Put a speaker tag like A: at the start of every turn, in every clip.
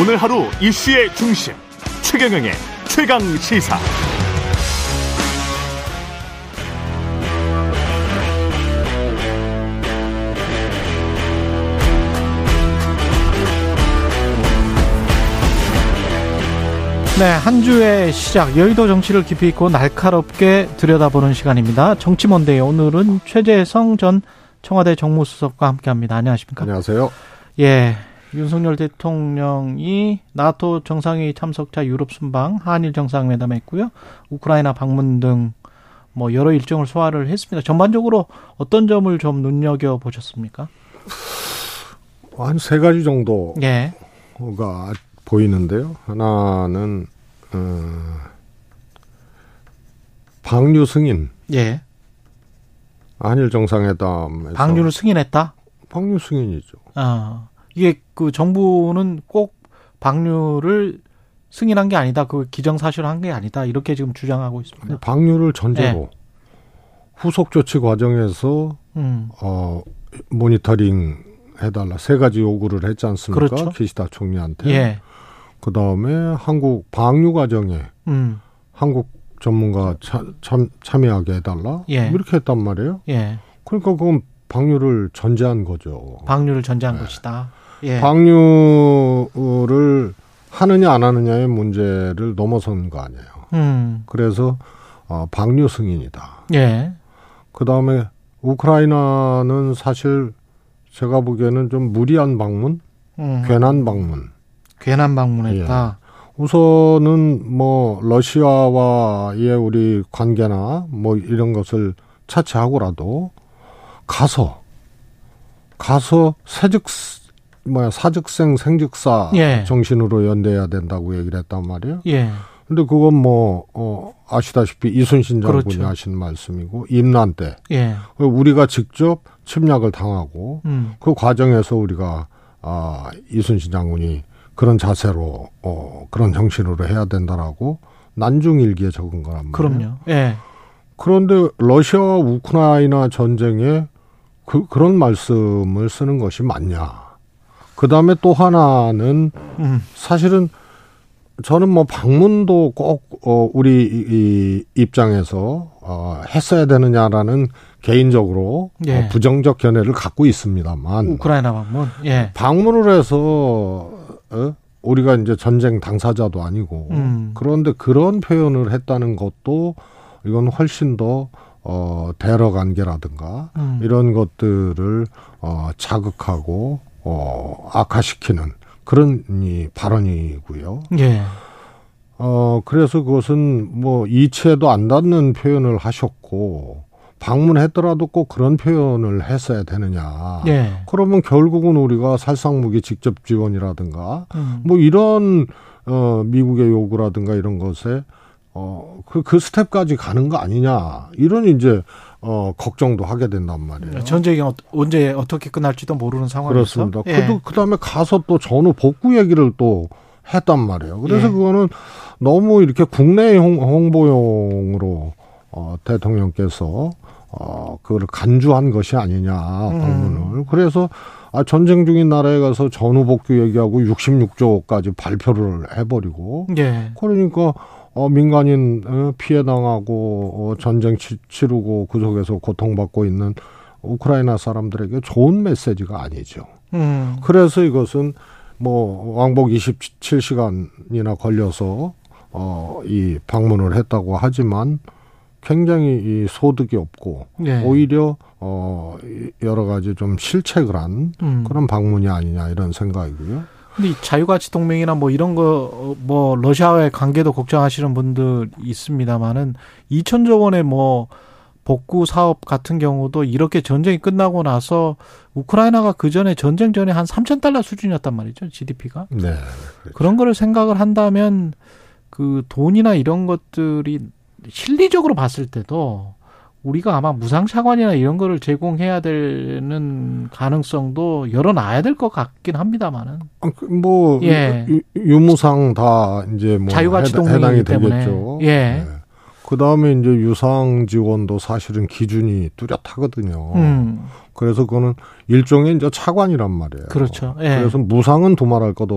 A: 오늘 하루 이슈의 중심 최경영의 최강 시사.
B: 네, 한 주의 시작 여의도 정치를 깊이 있고 날카롭게 들여다보는 시간입니다. 정치몬데이 오늘은 최재성 전 청와대 정무수석과 함께합니다. 안녕하십니까?
C: 안녕하세요.
B: 예, 윤석열 대통령이 나토 정상회의 참석차 유럽 순방, 한일 정상회담에 있고요. 우크라이나 방문 등 뭐 여러 일정을 소화를 했습니다. 전반적으로 어떤 점을 좀 눈여겨 보셨습니까?
C: 한 세 가지 정도가
B: 예.
C: 보이는데요. 하나는 어, 방류 승인.
B: 예.
C: 한일 정상회담에서
B: 방류를 승인했다?
C: 방류 승인이죠.
B: 아, 이게 그 정부는 꼭 방류를 승인한 게 아니다. 그 기정사실한 게 아니다. 이렇게 지금 주장하고 있습니다.
C: 방류를 전제로
B: 네.
C: 후속 조치 과정에서
B: 음,
C: 어 모니터링 해달라 세 가지 요구를 했지 않습니까?
B: 그렇죠.
C: 기시다 총리한테.
B: 예.
C: 그 다음에 한국 방류 과정에
B: 음,
C: 한국 전문가 차, 참, 참여하게 해달라.
B: 예.
C: 이렇게 했단 말이에요.
B: 예.
C: 그러니까 그건 방류를 전제한 거죠.
B: 방류를 전제한
C: 네.
B: 것이다. 예.
C: 방류를 하느냐 안 하느냐의 문제를 넘어선 거 아니에요.
B: 음,
C: 그래서 어, 방류 승인이다.
B: 예.
C: 그 다음에 우크라이나는 사실 제가 보기에는 좀 무리한 방문,
B: 음,
C: 괜한 방문.
B: 괜한 방문했다.
C: 우선은 뭐 러시아와의 우리 관계나 뭐 이런 것을 차치하고라도 가서 가서 세즉 뭐야 사즉생 생즉사
B: 예.
C: 정신으로 연대해야 된다고 얘기를 했단 말이에요.
B: 예.
C: 근데 그건 뭐 어, 아시다시피 이순신 장군이
B: 그렇죠.
C: 하신 말씀이고 임난 때
B: 예.
C: 우리가 직접 침략을 당하고
B: 음,
C: 그 과정에서 우리가 아 이순신 장군이 그런 자세로 어 그런 정신으로 해야 된다라고 난중일기에 적은 거란 말이에요.
B: 그럼요. 예.
C: 그런데 러시아와 우크라이나 전쟁에 그 그런 말씀을 쓰는 것이 맞냐? 그 다음에 또 하나는
B: 음,
C: 사실은 저는 뭐 방문도 꼭 어, 우리 이, 이 입장에서 어, 했어야 되느냐라는 개인적으로
B: 예.
C: 어, 부정적 견해를 갖고 있습니다만
B: 우크라이나 방문. 예.
C: 방문을 해서 어? 우리가 이제 전쟁 당사자도 아니고
B: 음.
C: 그런데 그런 표현을 했다는 것도 이건 훨씬 더 어, 대러 관계라든가
B: 음.
C: 이런 것들을 어, 자극하고 어, 악화시키는 그런 이 발언이고요.
B: 예.
C: 어, 그래서 그것은 뭐 이치에도 안 닿는 표현을 하셨고 방문했더라도 꼭 그런 표현을 했어야 되느냐.
B: 예.
C: 그러면 결국은 우리가 살상무기 직접 지원이라든가
B: 음.
C: 뭐 이런 어 미국의 요구라든가 이런 것에 어그 그 스텝까지 가는 거 아니냐 이런 이제 어 걱정도 하게 된단 말이에요.
B: 전쟁이 어- 언제 어떻게 끝날지도 모르는 상황에서
C: 그렇습니다.
B: 예.
C: 그도 그다음에 가서 또 전후 복구 얘기를 또 했단 말이에요. 그래서
B: 예.
C: 그거는 너무 이렇게 국내 홍, 홍보용으로 어 대통령께서 어 그걸 간주한 것이 아니냐 방문을. 그래서 아 전쟁 중인 나라에 가서 전후 복구 얘기하고 66조까지 발표를 해버리고
B: 예.
C: 그러니까 어, 민간인 어, 피해 당하고 어, 전쟁 치, 치르고 그 속에서 고통받고 있는 우크라이나 사람들에게 좋은 메시지가 아니죠.
B: 음.
C: 그래서 이것은 뭐 왕복 27시간이나 걸려서 어, 이 방문을 했다고 하지만 굉장히 이 소득이 없고
B: 예.
C: 오히려 어, 이 여러 가지 좀 실책을 한
B: 음.
C: 그런 방문이 아니냐 이런 생각이고요.
B: 근데 이 자유가치 동맹이나 뭐 이런 거 뭐 러시아와의 관계도 걱정하시는 분들 있습니다만은 2천조 원의 뭐 복구 사업 같은 경우도 이렇게 전쟁이 끝나고 나서 우크라이나가 그 전에 전쟁 전에 한 3천 달러 수준이었단 말이죠 GDP가
C: 네.
B: 그런 거를 생각을 한다면 그 돈이나 이런 것들이 실리적으로 봤을 때도 우리가 아마 무상 차관이나 이런 거를 제공해야 되는 가능성도 열어놔야 될 것 같긴 합니다만은
C: 아, 그뭐
B: 예.
C: 유, 유무상 다 이제 뭐
B: 자유가치
C: 해당-
B: 동맹이기
C: 해당이
B: 때문에.
C: 되겠죠.
B: 예.
C: 그 다음에 이제 유상 지원도 사실은 기준이 뚜렷하거든요.
B: 음,
C: 그래서 그거는 일종의 이제 차관이란 말이에요.
B: 그렇죠. 예.
C: 그래서 무상은 두말할 것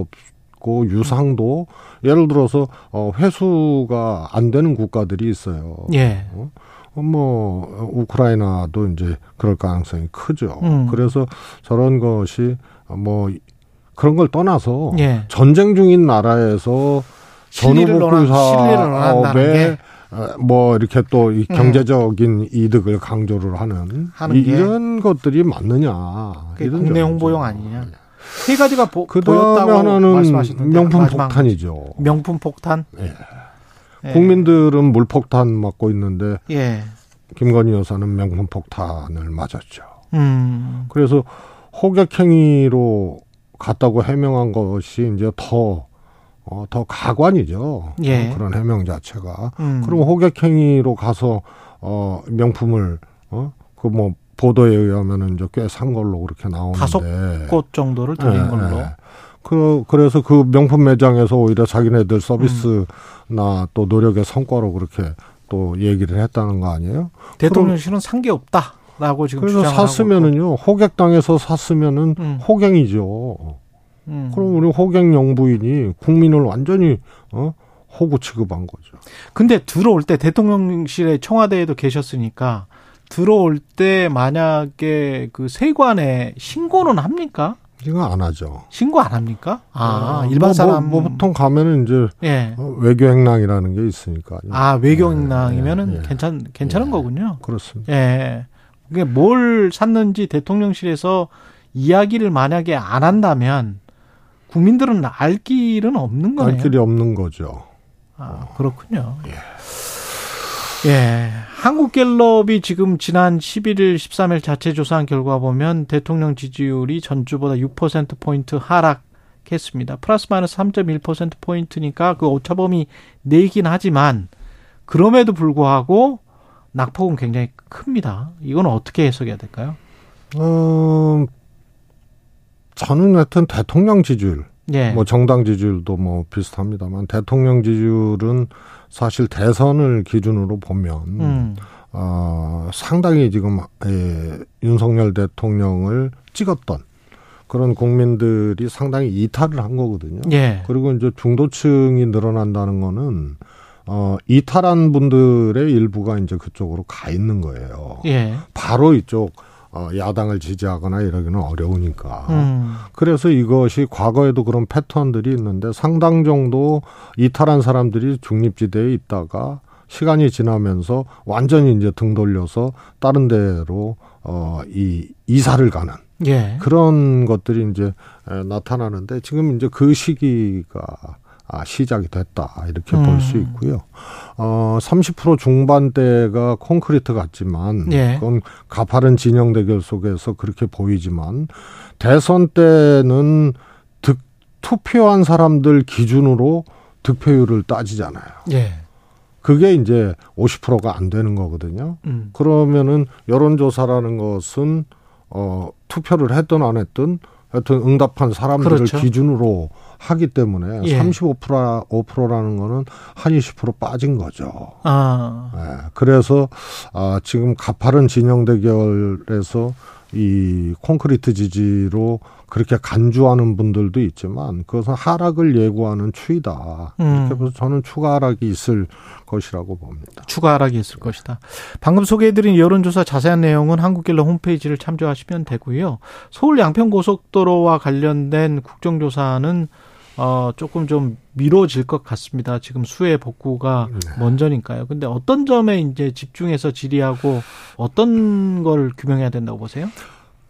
C: 있고 유상도 예를 들어서 어 회수가 안 되는 국가들이 있어요.
B: 예.
C: 어? 뭐 우크라이나도 이제 그럴 가능성이 크죠.
B: 음.
C: 그래서 저런 것이 뭐 그런 걸 떠나서
B: 예.
C: 전쟁 중인 나라에서
B: 실리를 논한- 실리를 논한다는
C: 전후복구
B: 게.
C: 사업에 뭐 이렇게 또이
B: 음.
C: 경제적인 이득을 강조를 하는,
B: 하는
C: 이,
B: 게.
C: 이런 것들이 맞느냐? 이런
B: 국내
C: 점이죠.
B: 홍보용 아니냐. 세 가지가 보,
C: 다음에 하나는 명품 폭탄이죠.
B: 명품 폭탄.
C: 예.
B: 예.
C: 국민들은 물폭탄 맞고 있는데
B: 예.
C: 김건희 여사는 명품 폭탄을 맞았죠.
B: 음.
C: 그래서 호객행위로 갔다고 해명한 것이 이제 더, 어, 더 가관이죠.
B: 예.
C: 어, 그런 해명 자체가.
B: 음.
C: 그럼 호객행위로 가서, 어, 명품을, 어, 그 뭐, 보도에 의하면은 이제 꽤 산 걸로 그렇게 나오는데.
B: 다섯 꽃 정도를 드린
C: 예,
B: 걸로.
C: 예. 그, 그래서 그 명품 매장에서 오히려 자기네들 서비스나 또 노력의 성과로 그렇게 또 얘기를 했다는 거 아니에요?
B: 대통령실은 산 게 없다라고 지금
C: 그래서 샀으면은요, 호객당에서 샀으면은
B: 음.
C: 호갱이죠.
B: 음.
C: 그럼 우리 호갱 영부인이 국민을 완전히 어 호구 취급한 거죠.
B: 근데 들어올 때 대통령실에 청와대에도 계셨으니까 들어올 때 만약에 그 세관에 신고는 합니까?
C: 이거 안 하죠.
B: 신고 안 합니까? 아,
C: 어,
B: 일반
C: 뭐,
B: 사람
C: 뭐, 뭐 보통 가면은 이제
B: 예.
C: 어, 외교 행랑이라는 게 있으니까.
B: 아, 외교 행랑이면은
C: 예, 예.
B: 괜찮 괜찮은
C: 예.
B: 거군요.
C: 그렇습니다.
B: 예. 그게 뭘 샀는지 대통령실에서 이야기를 만약에 안 한다면 국민들은 알 길은 없는 거네요.
C: 알 길이 없는 거죠.
B: 아, 그렇군요. 예. 한국갤럽이 지금 지난 11일, 13일 자체 조사한 결과 보면 대통령 지지율이 전주보다 6%포인트 하락했습니다. 플러스 마이너스 3.1%포인트니까 그 오차범위 내긴 하지만 그럼에도 불구하고 낙폭은 굉장히 큽니다. 이건 어떻게 해석해야 될까요?
C: 어, 저는 하여튼 대통령 지지율,
B: 예.
C: 뭐 정당 지지율도 뭐 비슷합니다만 대통령 지지율은 사실 대선을 기준으로 보면
B: 음.
C: 어, 상당히 지금 예, 윤석열 대통령을 찍었던 그런 국민들이 상당히 이탈을 한 거거든요.
B: 예.
C: 그리고 이제 중도층이 늘어난다는 거는 어, 이탈한 분들의 일부가 이제 그쪽으로 가 있는 거예요.
B: 예.
C: 바로 이쪽 어, 야당을 지지하거나 이러기는 어려우니까.
B: 음.
C: 그래서 이것이 과거에도 그런 패턴들이 있는데 상당 정도 이탈한 사람들이 중립지대에 있다가 시간이 지나면서 완전히 이제 등 돌려서 다른 데로 어, 이 이사를 가는
B: 예.
C: 그런 것들이 이제 에, 나타나는데 지금 이제 그 시기가 아, 시작이 됐다 이렇게
B: 음.
C: 볼수 있고요. 어, 30% 중반대가 콘크리트 같지만
B: 예.
C: 그건 가파른 진영 대결 속에서 그렇게 보이지만 대선 때는 득, 투표한 사람들 기준으로 득표율을 따지잖아요.
B: 예.
C: 그게 이제 50%가 안 되는 거거든요.
B: 음.
C: 그러면은 여론조사라는 것은 어 투표를 했든 안 했든 하여튼 응답한 사람들을
B: 그렇죠.
C: 기준으로 하기 때문에
B: 예.
C: 35% 5%라는 거는 한 20% 빠진 거죠.
B: 아.
C: 예. 그래서 아 지금 가파른 진영 대결에서 이 콘크리트 지지로 그렇게 간주하는 분들도 있지만 그것은 하락을 예고하는 추이다.
B: 음.
C: 이렇게 해서 저는 추가 하락이 있을 것이라고 봅니다.
B: 추가 하락이 있을 것이다. 방금 소개해드린 여론조사 자세한 내용은 한국갤럽 홈페이지를 참조하시면 되고요. 서울 양평고속도로와 관련된 국정조사는 어, 조금 좀 미뤄질 것 같습니다. 지금 수해 복구가
C: 네.
B: 먼저니까요. 근데 어떤 점에 이제 집중해서 질의하고 어떤 걸 규명해야 된다고 보세요?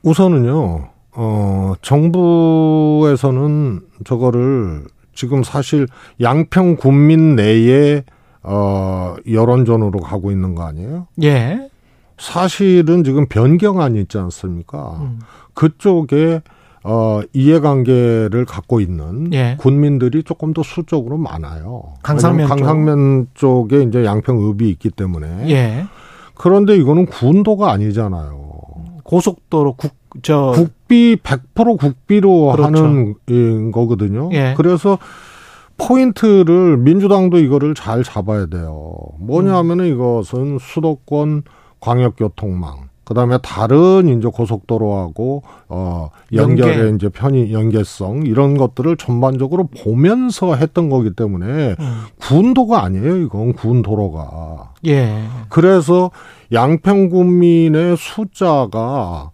C: 우선은요, 어, 정부에서는 저거를 지금 사실 양평 군민 내에 어, 여론전으로 가고 있는 거 아니에요?
B: 예.
C: 사실은 지금 변경안이 있지 않습니까?
B: 음.
C: 그쪽에 어, 이해관계를 갖고 있는
B: 예.
C: 군민들이 조금 더 수적으로 많아요.
B: 강상면
C: 강상면 쪽 에 이제 양평읍이 있기 때문에.
B: 예.
C: 그런데 이거는 군도가 아니잖아요.
B: 고속도로 국, 저,
C: 국비 100% 국비로
B: 그렇죠.
C: 하는 예, 거거든요.
B: 예.
C: 그래서 포인트를 민주당도 이거를 잘 잡아야 돼요. 뭐냐면은 이것은 수도권 광역교통망 그다음에 다른 이제 고속도로하고 어 연결의
B: 연계.
C: 이제 편의 연계성 이런 것들을 전반적으로 보면서 했던 거기 때문에
B: 음.
C: 군도가 아니에요. 이건 군도로가.
B: 예.
C: 그래서 양평 군민의 숫자가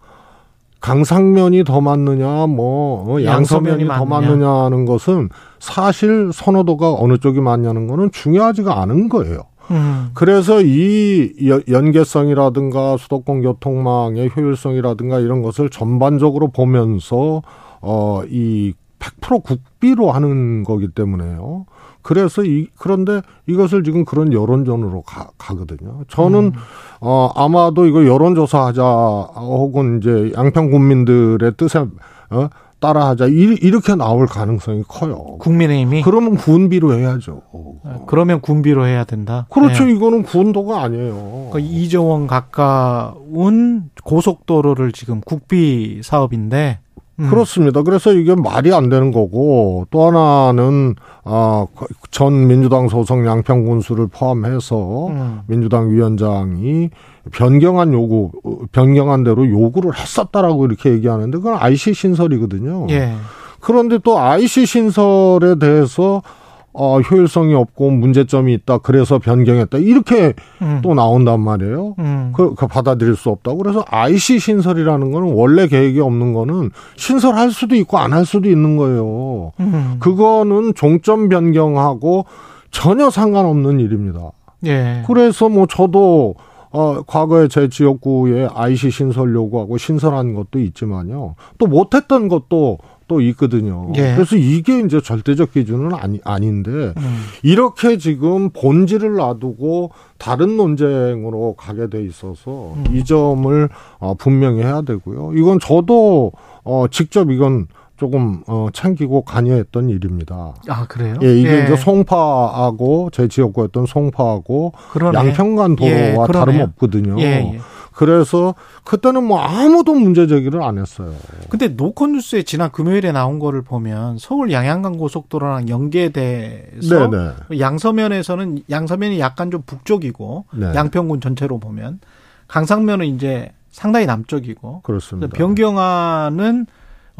C: 강상면이 더 많느냐, 뭐 어,
B: 양서면이
C: 양서면이 더
B: 많느냐.
C: 많느냐는 것은 사실 선호도가 어느 쪽이 많냐는 거는 중요하지가 않은 거예요.
B: 음.
C: 그래서 이 여- 연계성이라든가 수도권 교통망의 효율성이라든가 이런 것을 전반적으로 보면서 어이 100% 국비로 하는 거기 때문에요. 그래서 이 그런데 이것을 지금 그런 여론전으로 가, 가거든요. 저는 어 아마도 이거 여론조사 하자 혹은 이제 양평 국민들의 뜻에 어 따라하자 이- 이렇게 나올 가능성이 커요.
B: 국민의힘이
C: 그러면 군비로 해야죠.
B: 그러면 군비로 해야 된다.
C: 그렇죠.
B: 예.
C: 이거는 군도가 아니에요.
B: 그 2조 원 가까운 고속도로를 지금 국비 사업인데 음.
C: 그렇습니다. 그래서 이게 말이 안 되는 거고 또 하나는 아, 전 민주당 소속 양평 군수를 포함해서
B: 음.
C: 민주당 위원장이 변경한 요구, 변경한 대로 요구를 했었다라고 이렇게 얘기하는데 그건 IC 신설이거든요.
B: 예.
C: 그런데 또 IC 신설에 대해서 어, 효율성이 없고 문제점이 있다. 그래서 변경했다. 이렇게
B: 음.
C: 또 나온단 말이에요.
B: 음.
C: 그, 그 받아들일 수 없다고. 그래서 IC 신설이라는 거는 원래 계획이 없는 거는 신설할 수도 있고 안 할 수도 있는 거예요.
B: 음.
C: 그거는 종점 변경하고 전혀 상관없는 일입니다.
B: 예.
C: 그래서 뭐 저도 어 과거에 제 지역구에 IC 신설 요구하고 신설한 것도 있지만요. 또 못했던 것도 또 있거든요.
B: 예.
C: 그래서 이게 이제 절대적 기준은 아니 아닌데
B: 음.
C: 이렇게 지금 본질을 놔두고 다른 논쟁으로 가게 돼 있어서
B: 음.
C: 이 점을 어, 분명히 해야 되고요. 이건 저도 어, 직접 이건 조금 어, 챙기고 관여했던 일입니다.
B: 아 그래요?
C: 예, 이게 이제 송파하고 제 지역구였던 송파하고
B: 그러네.
C: 양평간 도로와
B: 예.
C: 다름없거든요.
B: 예, 예.
C: 그래서 그때는 뭐 아무도 문제 제기를 안 했어요.
B: 근데 노컷뉴스에 지난 금요일에 나온 거를 보면 서울 양양간 고속도로랑 연계돼서
C: 네네.
B: 양서면에서는 양서면이 약간 좀 북쪽이고
C: 네.
B: 양평군 전체로 보면 강상면은 이제 상당히 남쪽이고
C: 그렇습니다.
B: 변경안은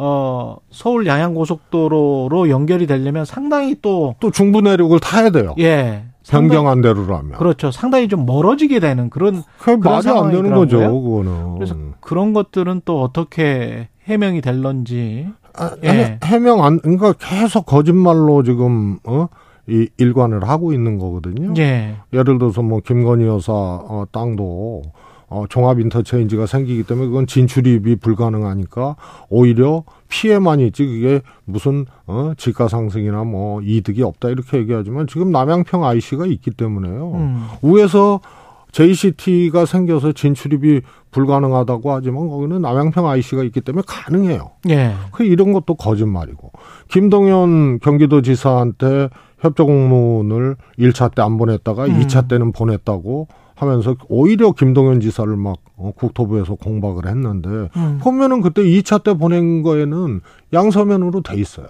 B: 어 서울 양양 고속도로로 연결이 되려면 상당히 또
C: 또 중부 내륙을 타야 돼요.
B: 예.
C: 변경한 대로라면.
B: 그렇죠. 상당히 좀 멀어지게 되는 그런
C: 그게 말이 안 되는 거죠. 그거는.
B: 그래서 그런 것들은 또 어떻게 해명이 될런지
C: 아,
B: 예.
C: 해- 해명 안, 그러니까 계속 거짓말로 지금, 어, 이 일관을 하고 있는 거거든요.
B: 예.
C: 예를 들어서 뭐 김건희 여사 어, 땅도 어, 종합 인터체인지가 생기기 때문에 그건 진출입이 불가능하니까 오히려 피해만 있지 그게 무슨 어, 지가 상승이나 뭐 이득이 없다 이렇게 얘기하지만 지금 남양평 IC가 있기 때문에요.
B: 음.
C: 위에서 JCT가 생겨서 진출입이 불가능하다고 하지만 거기는 남양평 IC가 있기 때문에 가능해요.
B: 예.
C: 그 이런 것도 거짓말이고. 김동연 경기도지사한테 협조 공문을 1차 때 안 보냈다가
B: 음.
C: 2차 때는 보냈다고 하면서 오히려 김동연 지사를 막 어, 국토부에서 공박을 했는데
B: 음.
C: 보면은 그때 2차 때 보낸 거에는 양서면으로 돼 있어요.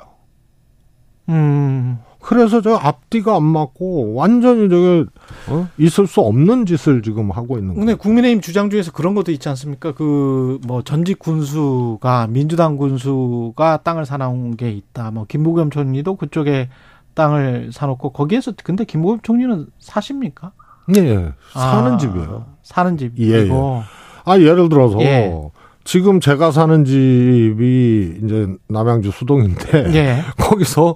B: 음.
C: 그래서 저 앞뒤가 안 맞고 완전히 저게 어? 있을 수 없는 짓을 지금 하고 있는
B: 근데
C: 거예요.
B: 국민의힘 주장 중에서 그런 것도 있지 않습니까? 그 뭐 전직 군수가 민주당 군수가 땅을 사놓은 게 있다. 뭐 김부겸 총리도 그쪽에 땅을 사놓고 거기에서 근데 김부겸 총리는 사십니까?
C: 예, 예. 사는
B: 아,
C: 집이에요.
B: 사는 집이고.
C: 아 예를 들어서
B: 예.
C: 지금 제가 사는 집이 이제 남양주 수동인데
B: 예.
C: 거기서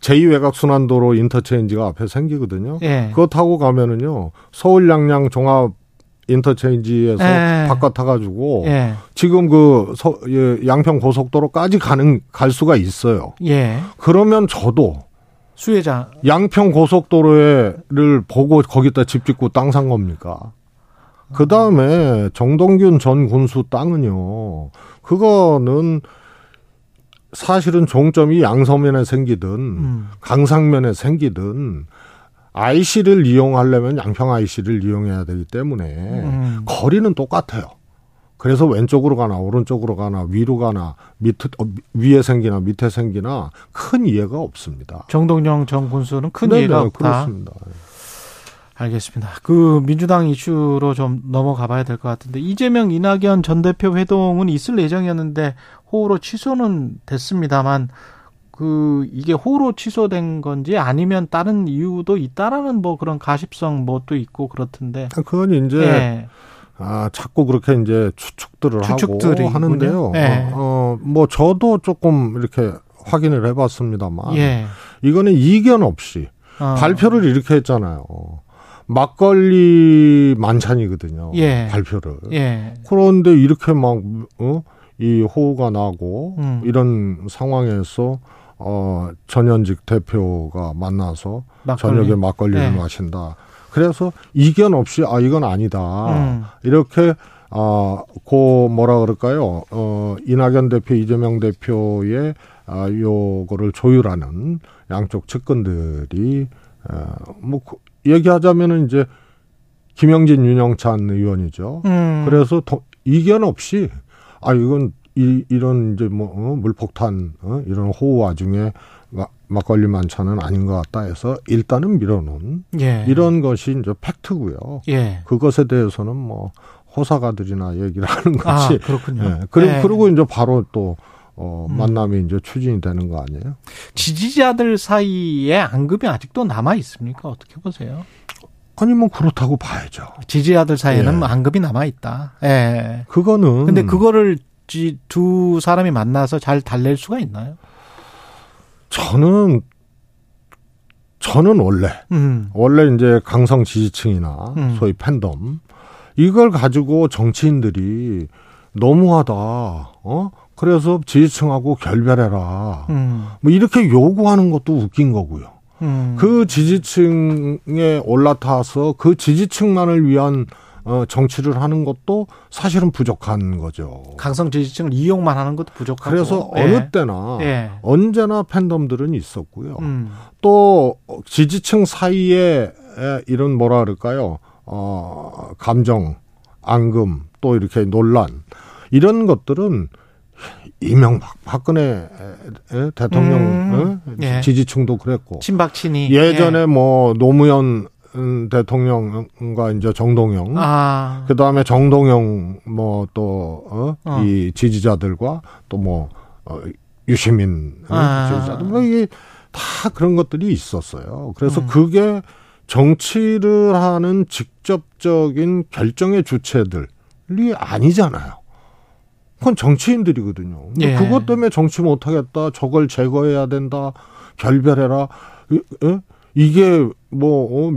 C: 제2외곽 순환도로 인터체인지가 앞에 생기거든요.
B: 예.
C: 그거 타고 가면은요 서울 양양 종합 인터체인지에서
B: 예.
C: 바꿔 타가지고
B: 예.
C: 지금 그 서, 예, 양평 고속도로까지 가는 갈 수가 있어요.
B: 예.
C: 그러면 저도
B: 수혜자.
C: 양평 고속도로를 보고 거기다 집 짓고 땅 산 겁니까? 그 다음에 정동균 전 군수 땅은요, 그거는 사실은 종점이 양서면에 생기든
B: 음.
C: 강상면에 생기든 IC를 이용하려면 양평 IC를 이용해야 되기 때문에
B: 음.
C: 거리는 똑같아요. 그래서 왼쪽으로 가나 오른쪽으로 가나 위로 가나 밑 어, 위에 생기나 밑에 생기나 큰 이해가 없습니다.
B: 정동영 전 군수는 큰
C: 네네,
B: 이해가 없다.
C: 그렇습니다.
B: 알겠습니다. 그 민주당 이슈로 좀 넘어가 봐야 될 것 같은데 이재명 이낙연 전 대표 회동은 있을 예정이었는데 호우로 취소는 됐습니다만 그 이게 호우로 취소된 건지 아니면 다른 이유도 있다라는 뭐 그런 가십성 뭐 또 있고 그렇던데.
C: 그건 이제 예. 아 자꾸 그렇게 이제 추측들을 하고 하는데요. 예. 어, 뭐 저도 조금 이렇게 확인을 해봤습니다만 예. 이거는 이견 없이 어. 발표를 이렇게 했잖아요. 막걸리 만찬이거든요. 예. 발표를. 예. 그런데 이렇게 막, 어? 이 호우가 나고, 음. 이런 상황에서, 어, 전현직 대표가 만나서 막걸리. 저녁에 막걸리를 예. 마신다. 그래서 이견 없이, 아, 이건 아니다. 음. 이렇게, 아, 고 뭐라 그럴까요? 어, 이낙연 대표, 이재명 대표의 아, 요거를 조율하는 양쪽 측근들이 어, 뭐 얘기하자면은 이제 김영진 윤영찬 의원이죠. 음. 그래서 더, 이견 없이 아 이건 이, 이런 이제 뭐 어, 물폭탄 어, 이런 호우 와중에 마, 막걸리 만찬은 아닌 것 같다 해서 일단은 밀어놓은 예. 이런 것이 이제 팩트고요. 예. 그것에 대해서는 뭐 호사가들이나 얘기를 하는 것이
B: 아, 그렇군요.
C: 예. 그리고 예. 그리고 이제 바로 또 어, 음. 만남이 음. 이제 추진이 되는 거 아니에요?
B: 지지자들 사이에 안급이 아직도 남아 있습니까? 어떻게 보세요?
C: 아니 뭐 그렇다고 봐야죠.
B: 지지자들 사이에는 예. 안급이 남아 있다. 예.
C: 그거는
B: 근데 그거를 두 사람이 만나서 잘 달랠 수가 있나요?
C: 저는 저는 원래 음. 원래 이제 강성 지지층이나 음. 소위 팬덤 이걸 가지고 정치인들이 너무하다. 어? 그래서 지지층하고 결별해라. 음. 뭐 이렇게 요구하는 것도 웃긴 거고요. 음. 그 지지층에 올라타서 그 지지층만을 위한 어, 정치를 하는 것도 사실은 부족한 거죠.
B: 강성 지지층을 이용만 하는 것도 부족하고.
C: 그래서 예. 어느 때나 예. 언제나 팬덤들은 있었고요. 음. 또 지지층 사이에 이런 뭐라 그럴까요? 어, 감정, 앙금, 또 이렇게 논란 이런 것들은 이명박 박근혜 대통령 음, 어? 예. 지지층도 그랬고
B: 친박친이
C: 예전에 예. 뭐 노무현 대통령과 이제 정동영 아. 그 다음에 정동영 뭐 또이 어? 어. 지지자들과 또 뭐 어, 유시민 아. 지지자들 뭐 이게 다 그런 것들이 있었어요. 그래서 음. 그게 정치를 하는 직접적인 결정의 주체들이 아니잖아요. 그건 정치인들이거든요. 예. 그것 때문에 정치 못하겠다. 저걸 제거해야 된다. 결별해라. 이게 뭐 어,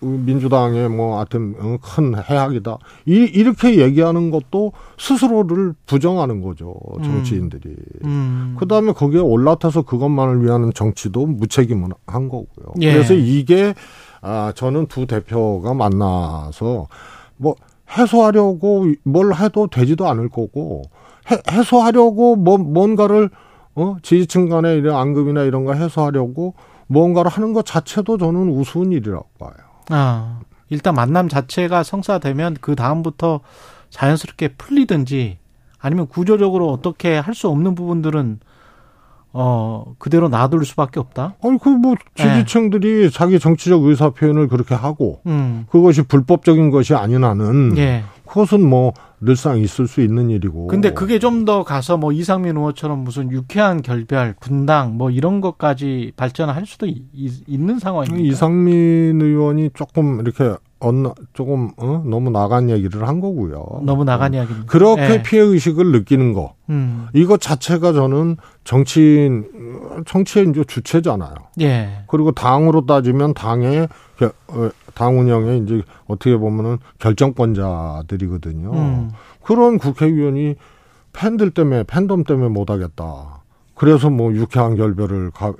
C: 민주당의 뭐 하여튼 어, 큰 해악이다. 이 이렇게 얘기하는 것도 스스로를 부정하는 거죠. 정치인들이. 음. 음. 그다음에 거기에 올라타서 그것만을 위한 정치도 무책임한 거고요. 예. 그래서 이게 아 저는 두 대표가 만나서 뭐 해소하려고 뭘 해도 되지도 않을 거고 해, 소하려고 뭐, 뭔가를 어? 지지층 간의 이런 앙금이나 이런 거 해소하려고 뭔가를 하는 것 자체도 저는 우스운 일이라고 봐요.
B: 아, 일단 만남 자체가 성사되면 그 다음부터 자연스럽게 풀리든지 아니면 구조적으로 어떻게 할 수 없는 부분들은 어, 그대로 놔둘 수밖에 없다?
C: 아니, 그, 뭐, 지지층들이 네. 자기 정치적 의사 표현을 그렇게 하고, 음. 그것이 불법적인 것이 아닌 한은, 예. 그것은 뭐, 늘상 있을 수 있는 일이고.
B: 근데 그게 좀 더 가서 뭐 이상민 의원처럼 무슨 유쾌한 결별, 분당 뭐 이런 것까지 발전할 수도 있, 는 상황입니다.
C: 이상민 의원이 조금 이렇게 언 조금 어? 너무 나간 얘기를 한 거고요.
B: 너무 나간 어. 이야기입니다.
C: 그렇게 네. 피해 의식을 느끼는 거. 음. 이것 자체가 저는 정치인 정치의 이제 주체잖아요. 예. 그리고 당으로 따지면 당의 어, 당 운영에 이제 어떻게 보면은 결정권자들이거든요. 음. 그런 국회의원이 팬들 때문에 팬덤 때문에 못 하겠다. 그래서 뭐 유쾌한 결별을 가,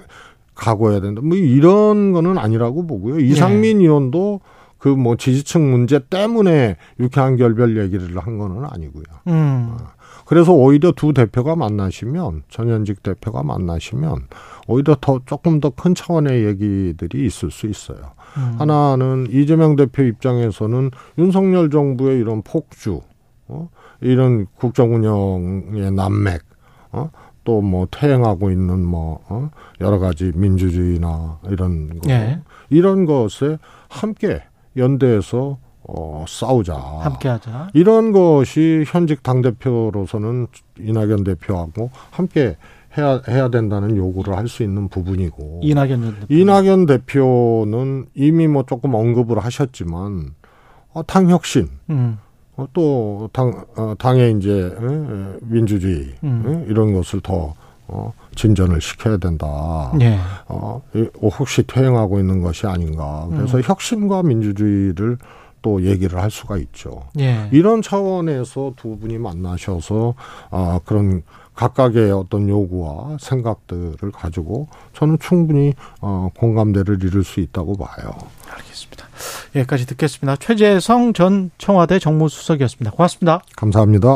C: 각오해야 된다. 뭐 이런 거는 아니라고 보고요. 이상민 네. 의원도 그 뭐 지지층 문제 때문에 유쾌한 결별 얘기를 한 거는 아니고요. 음. 어. 그래서 오히려 두 대표가 만나시면 전현직 대표가 만나시면 오히려 더 조금 더 큰 차원의 얘기들이 있을 수 있어요. 음. 하나는 이재명 대표 입장에서는 윤석열 정부의 이런 폭주, 어? 이런 국정 운영의 난맥, 어? 또 뭐 퇴행하고 있는 뭐 어? 여러 가지 민주주의나 이런 거 예. 이런 것에 함께 연대해서 어, 싸우자.
B: 함께하자.
C: 이런 것이 현직 당 대표로서는 이낙연 대표하고 함께 해야 해야 된다는 요구를 할 수 있는 부분이고
B: 이낙연 전 대표.
C: 이낙연 대표는 이미 뭐 조금 언급을 하셨지만 어, 당 혁신
B: 음.
C: 어, 또당 어, 당의 이제 민주주의
B: 음.
C: 에, 이런 것을 더 어, 진전을 시켜야 된다.
B: 예.
C: 어, 이- 어, 혹시 퇴행하고 있는 것이 아닌가.
B: 음.
C: 그래서 혁신과 민주주의를 또 얘기를 할 수가 있죠.
B: 예.
C: 이런 차원에서 두 분이 만나셔서 아 그런 각각의 어떤 요구와 생각들을 가지고 저는 충분히 어 공감대를 이룰 수 있다고 봐요.
B: 알겠습니다. 여기까지 듣겠습니다. 최재성 전 청와대 정무수석이었습니다. 고맙습니다.
C: 감사합니다.